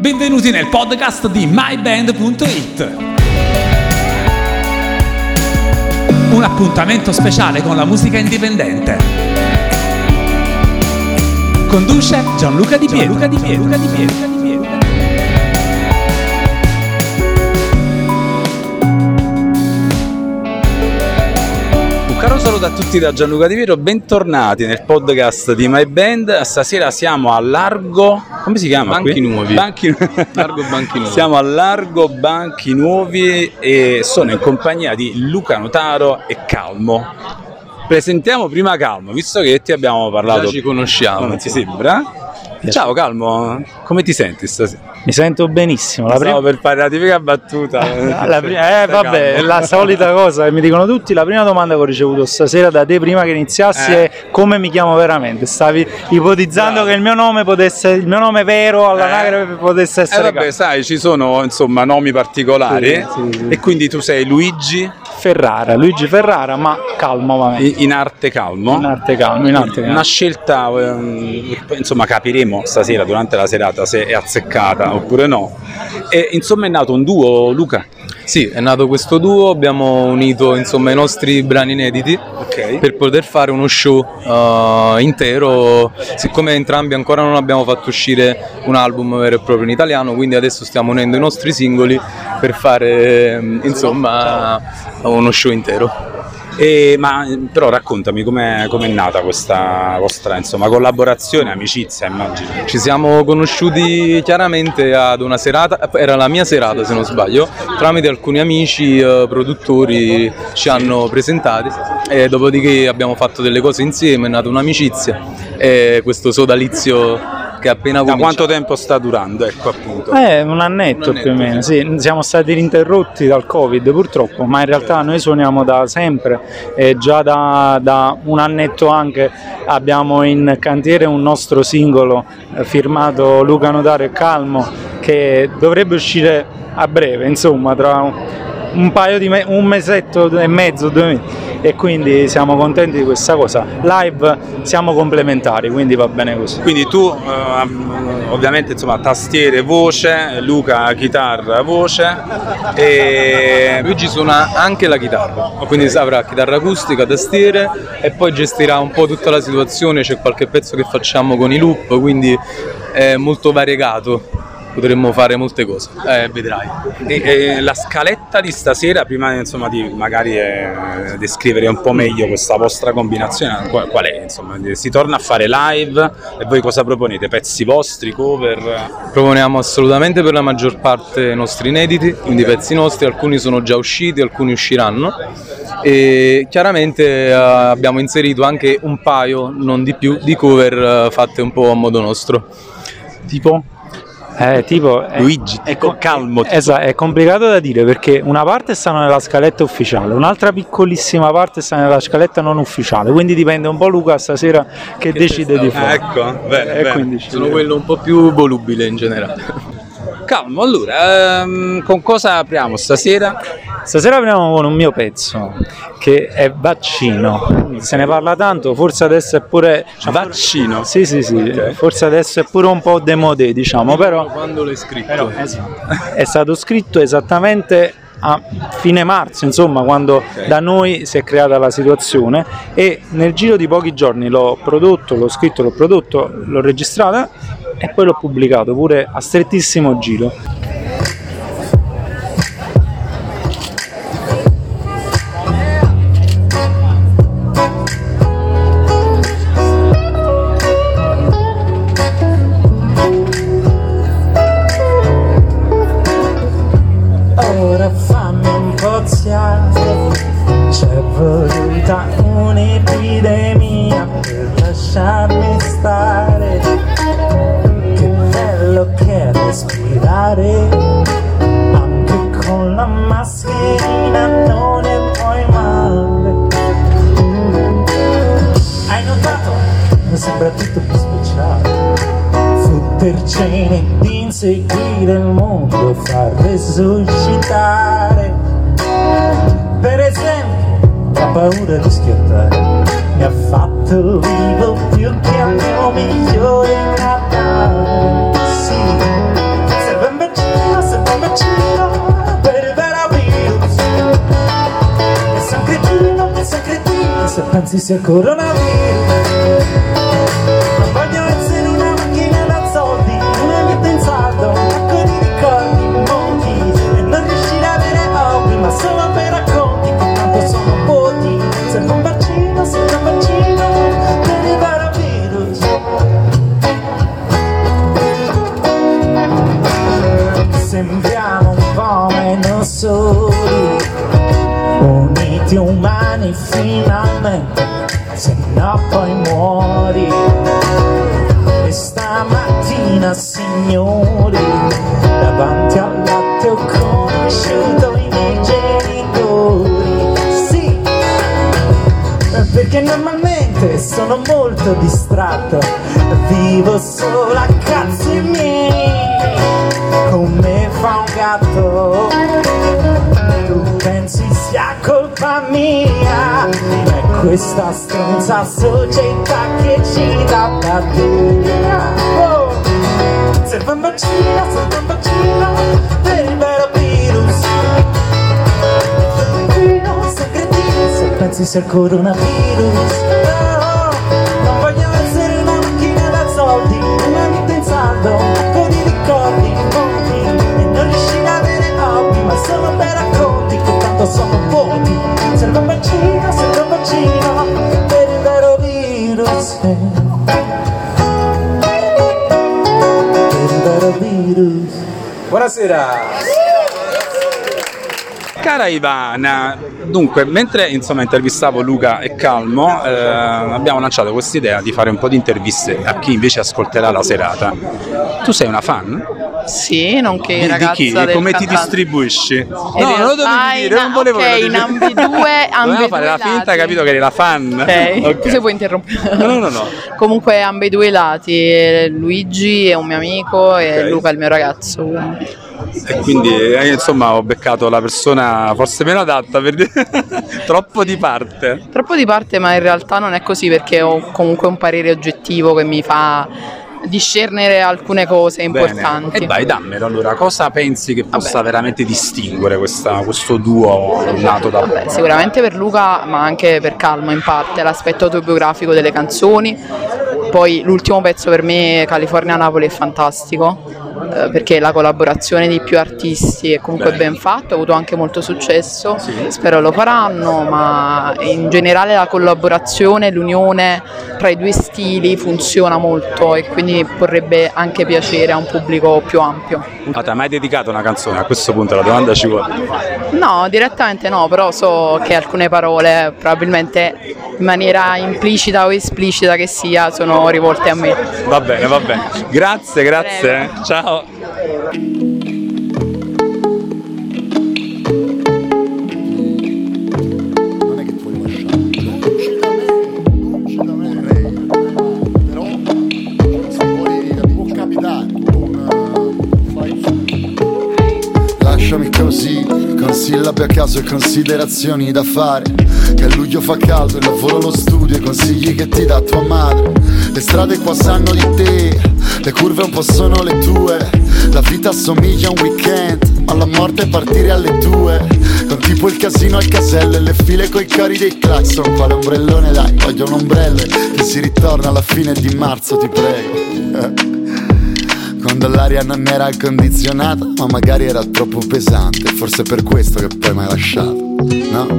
Benvenuti nel podcast di myband.it. Un appuntamento speciale con la musica indipendente. Conduce Gianluca Di Pietro. Gianluca Di Pietro. Gianluca Di Pietro. Caro saluto a tutti da Gianluca Di Piero, bentornati nel podcast di My Band. Stasera siamo a Largo, come si chiama? Banchi qui? Nuovi. Banchi... Largo Banchi Nuovi. Siamo a Largo Banchi Nuovi e sono in compagnia di Luca Notaro e Calmo. Presentiamo prima Calmo, visto che ti abbiamo parlato. Già ci conosciamo. Non ti sembra? Ciao Calmo, come ti senti stasera? Mi sento benissimo. La prima... per fare la tipica battuta. la prima... Eh, vabbè, è la solita cosa che mi dicono tutti. La prima domanda che ho ricevuto stasera da te prima che iniziassi eh. è come mi chiamo veramente. Stavi ipotizzando Bravo. che il mio nome potesse, il mio nome vero all'anagrafe eh. potesse essere. Eh, vabbè, sai, ci sono insomma nomi particolari. Sì, sì, sì. E quindi tu sei Luigi Ferrara, Luigi Ferrara, ma calmo ovviamente. In, arte calmo. In arte calmo, in arte calmo. Una scelta, um, insomma, capiremo stasera durante la serata se è azzeccata oppure no. E insomma è nato un duo, Luca. Sì, è nato questo duo, abbiamo unito insomma, i nostri brani inediti okay. per poter fare uno show uh, intero, siccome entrambi ancora non abbiamo fatto uscire un album vero e proprio in italiano, quindi adesso stiamo unendo i nostri singoli per fare insomma uno show intero. E, ma però raccontami com'è, com'è nata questa vostra insomma, collaborazione, amicizia immagino. Ci siamo conosciuti chiaramente ad una serata, era la mia serata se non sbaglio, tramite alcuni amici eh, produttori ci hanno presentati e dopodiché abbiamo fatto delle cose insieme, è nata un'amicizia e questo sodalizio che appena cominciato. Da quanto tempo sta durando? Ecco appunto. Eh, un annetto, un annetto più o meno, sì. Siamo stati interrotti dal Covid purtroppo, ma in realtà noi suoniamo da sempre e già da, da un annetto anche abbiamo in cantiere un nostro singolo eh, firmato Luca Notaro e Calmo che dovrebbe uscire a breve, insomma, tra un paio di me- un mesetto e mezzo, due mesi e quindi siamo contenti di questa cosa. Live siamo complementari, quindi va bene così. Quindi tu eh, ovviamente insomma tastiere, voce, Luca chitarra, voce e Luigi suona anche la chitarra, quindi avrà chitarra acustica, tastiere e poi gestirà un po' tutta la situazione, c'è qualche pezzo che facciamo con i loop, quindi è molto variegato potremmo fare molte cose, eh, vedrai. E, e la scaletta di stasera, prima insomma, di magari eh, descrivere un po' meglio questa vostra combinazione, qual, qual è? Insomma, si torna a fare live e voi cosa proponete? Pezzi vostri, cover? Proponiamo assolutamente per la maggior parte i nostri inediti, quindi pezzi nostri, alcuni sono già usciti, alcuni usciranno e chiaramente eh, abbiamo inserito anche un paio, non di più, di cover eh, fatte un po' a modo nostro. Tipo? Eh, tipo, Luigi, è, ecco, calmo. Esatto, è complicato da dire perché una parte sta nella scaletta ufficiale, un'altra piccolissima parte sta nella scaletta non ufficiale, quindi dipende un po' Luca stasera che, che decide di fare. Ecco, bene, bene. Sono quello un po' più volubile in generale. Calmo, allora, ehm, con cosa apriamo stasera? Stasera apriamo con un mio pezzo che è Vaccino. Se ne parla tanto, forse adesso è pure. Vaccino? Sì, sì, sì. Okay. Forse adesso è pure un po' demodé, diciamo. Però, quando l'hai scritto? Però, esatto. È stato scritto esattamente a fine marzo, insomma, quando okay. da noi si è creata la situazione e nel giro di pochi giorni l'ho prodotto, l'ho scritto, l'ho prodotto, l'ho registrata e poi l'ho pubblicato pure a strettissimo giro. Respirare anche con la mascherina non è poi male. Hai notato? mi sembra tutto più speciale. Futtercene di inseguire il mondo far resuscitare. Per esempio la paura di schiattare. Mi ha fatto vivo più che al mio migliore Natale. Sì pensi sia coronavirus No poi muori. E stamattina signori Davanti al latte ho conosciuto i miei genitori. Sì perché normalmente sono molto distratto. Vivo solo a cazzi miei. Come fa un gatto questa stronza società che ci dà da via oh. Serve un vaccino, serve un vaccino Per il vero virus. Cretino, sei cretino se pensi sia il coronavirus. No, virus Buonasera. Cara Ivana, dunque, mentre insomma intervistavo Luca e Calmo, eh, abbiamo lanciato questa idea di fare un po' di interviste a chi invece ascolterà la serata. Tu sei una fan? Sì, nonché Di, di ragazza chi? del E come ti cantante. distribuisci? In no, non lo dovevi dire, in- non volevo ok, che lo in ambedue- ambedue fare la finta, lati. capito che eri la fan. Ok, Ok. se puoi interrompere. No, no, no. Comunque ambedue i lati, Luigi è un mio amico e Ok. Luca è il mio ragazzo. quindi. E quindi eh, insomma ho beccato la persona forse meno adatta per dire troppo di parte. Troppo di parte, ma in realtà non è così perché ho comunque un parere oggettivo che mi fa discernere alcune cose importanti. Bene. E vai, dammelo allora, cosa pensi che possa veramente distinguere questa- questo duo nato da Beh, sicuramente per Luca, ma anche per Calmo in parte, l'aspetto autobiografico delle canzoni. Poi l'ultimo pezzo per me, California Napoli, è fantastico. Eh, Perché la collaborazione di più artisti è comunque ben fatta, ha avuto anche molto successo, spero lo faranno, ma in generale la collaborazione, l'unione tra i due stili funziona molto e quindi potrebbe anche piacere a un pubblico più ampio. Ah, ti hai mai dedicato una canzone? A questo punto la domanda ci vuole. No, direttamente no, però so che alcune parole, probabilmente in maniera implicita o esplicita che sia, sono rivolte a me. Va bene, va bene. Grazie, grazie. Ciao. Non è che puoi lasciare però se poi può capitare con fai lasciami così con sillabe a caso e considerazioni da fare. Che a luglio fa caldo il lavoro lo studio i consigli che ti dà tua madre. Le strade qua sanno di te le curve un po' sono le tue. La vita assomiglia a un weekend ma la morte è partire alle due. Con tipo il casino al casello e le file coi cori dei clacson quale ombrellone dai voglio un ombrello. Che si ritorna alla fine di marzo ti prego. Quando l'aria non era condizionata, ma magari era troppo pesante, forse per questo che poi mi hai lasciato, no?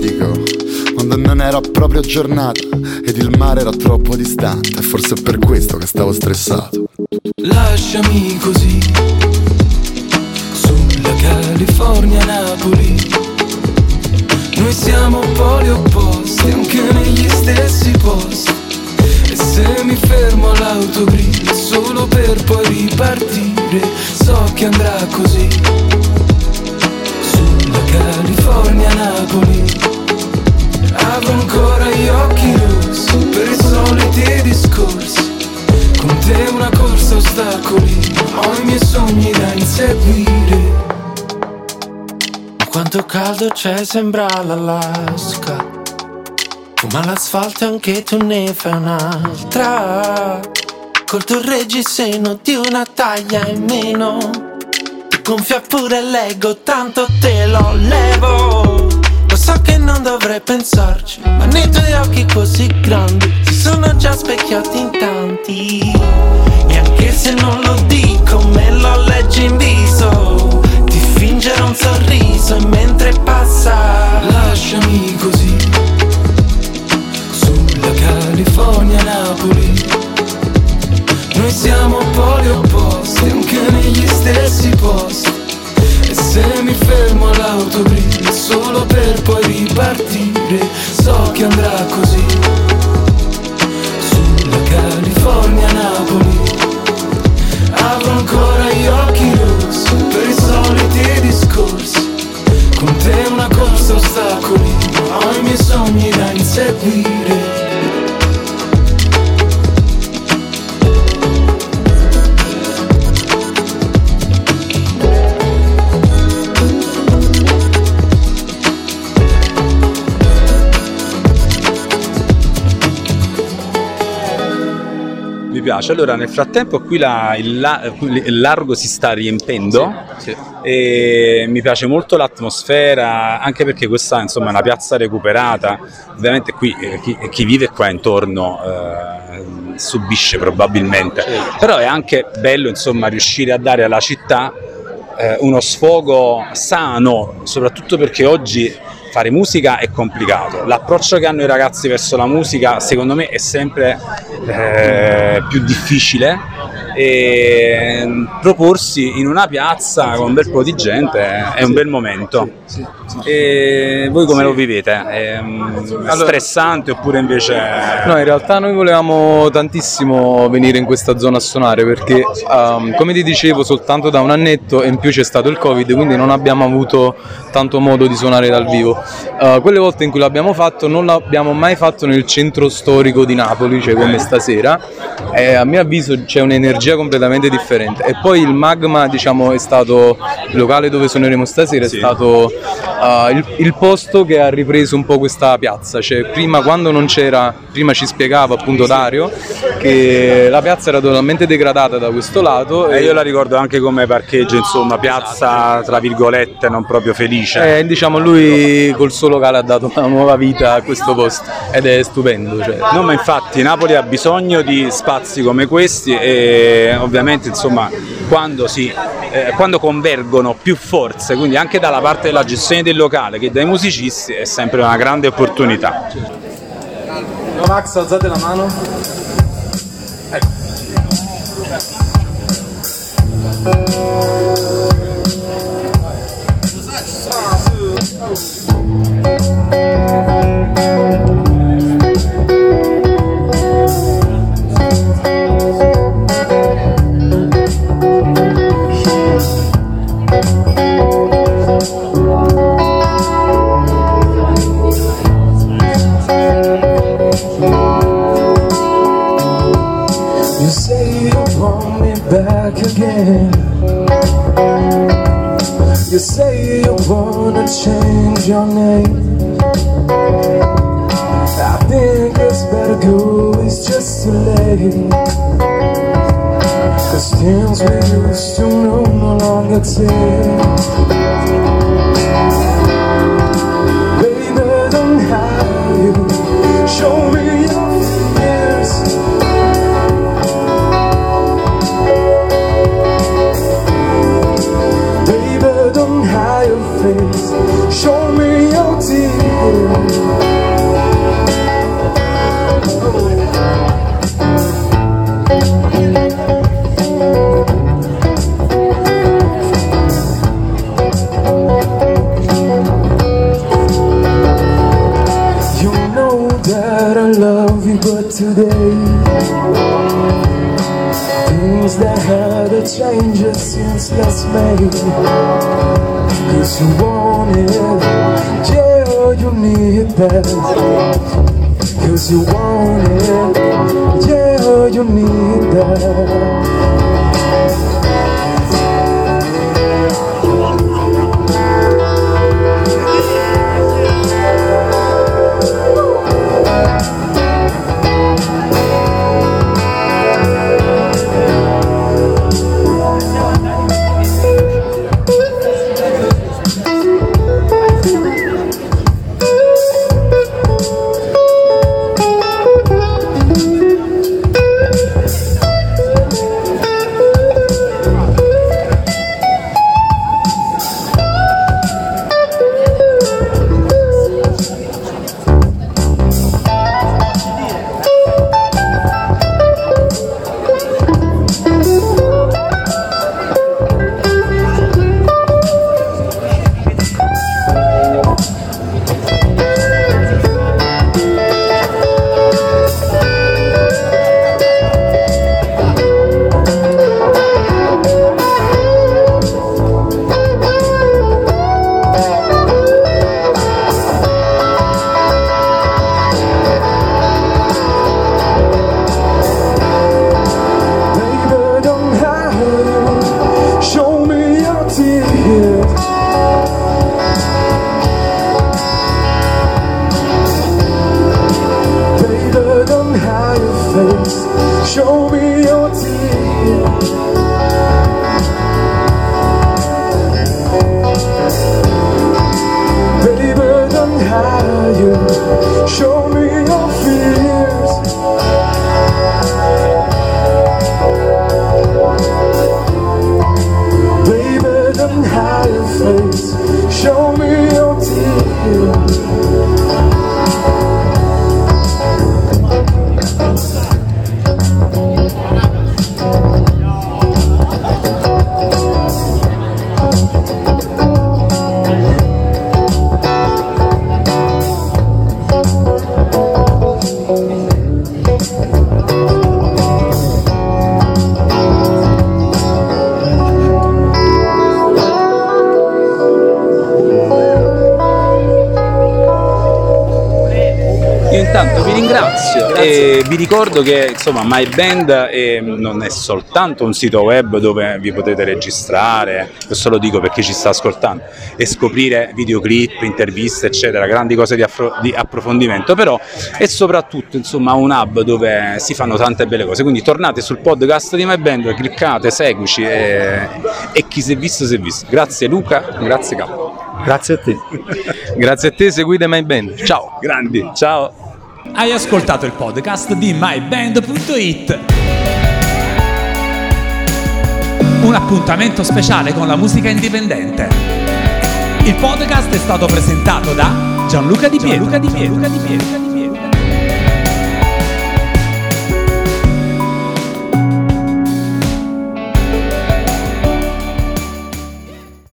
Dico, quando non era proprio giornata ed il mare era troppo distante, forse è per questo che stavo stressato. Lasciami così Sulla California Napoli. Noi siamo poli opposti Anche negli stessi posti. E se mi fermo all'autogrill Solo per poi ripartire So che andrà così. Sulla California Napoli caldo c'è, sembra l'Alaska. Fuma l'asfalto anche tu ne fai un'altra. Col tuo reggiseno di una taglia in meno. Ti gonfia pure l'ego, tanto te lo levo. Lo So che non dovrei pensarci, ma nei tuoi occhi così grandi si sono già specchiati in tanti. E anche se non lo dico, so che andrà così. Piace. Allora, nel frattempo qui la- il, la- il largo si sta riempendo e mi piace molto l'atmosfera, anche perché questa insomma, è una piazza recuperata. Ovviamente qui eh, chi, chi vive qua intorno eh, subisce probabilmente, però è anche bello insomma, riuscire a dare alla città eh, uno sfogo sano, soprattutto perché oggi fare musica è complicato. L'approccio che hanno i ragazzi verso la musica, secondo me, è sempre eh, più difficile e mm, proporsi in una piazza con un bel po' di gente è un bel momento. E voi come lo vivete? È mm, stressante oppure invece... No, in realtà noi volevamo tantissimo venire in questa zona a suonare perché, ehm, come ti dicevo, soltanto da un annetto e in più c'è stato il Covid, quindi non abbiamo avuto tanto modo di suonare dal vivo. Eh, quelle volte in cui l'abbiamo fatto non l'abbiamo mai fatto nel centro storico di Napoli, cioè come stasera, e a mio avviso c'è un'energia completamente differente. E poi il Magma, diciamo, è stato il locale dove suoneremo stasera, è stato eh, il, il posto che ha ripreso un po' questa piazza. Cioè, prima quando non c'era, prima ci spiegava appunto Dario che la piazza era totalmente degradata da questo lato. Eh, io la ricordo anche come parcheggio, insomma, piazza tra virgolette non proprio felice. Eh, diciamo lui col suo locale ha dato una nuova vita a questo posto ed è stupendo. Cioè. No, ma infatti Napoli ha bisogno di spazi come questi e ovviamente insomma quando, si, eh, quando convergono più forze, quindi anche dalla parte della gestione del locale che dai musicisti è sempre una grande opportunità. Max, alzate la mano. You You say you wanna change your name. I think it's better go, it's just too late. Cause things we used to know no longer take. You want it, yeah, you need that. you. Show me. E vi ricordo che insomma My Band è- non è soltanto un sito web dove vi potete registrare, questo lo dico perché ci sta ascoltando, e scoprire videoclip, interviste, eccetera, grandi cose di, affro- di approfondimento, però è soprattutto insomma un hub dove si fanno tante belle cose. Quindi tornate sul podcast di My Band, cliccate, seguici e, e chi si è visto si è visto. Grazie Luca, grazie Capo. Grazie a te. Grazie a te, seguite My Band. Ciao. Grandi, ciao. Hai ascoltato il podcast di myband.it. Un appuntamento speciale con la musica indipendente. Il podcast è stato presentato da Gianluca Di Pietro. Gianluca Di Pietro.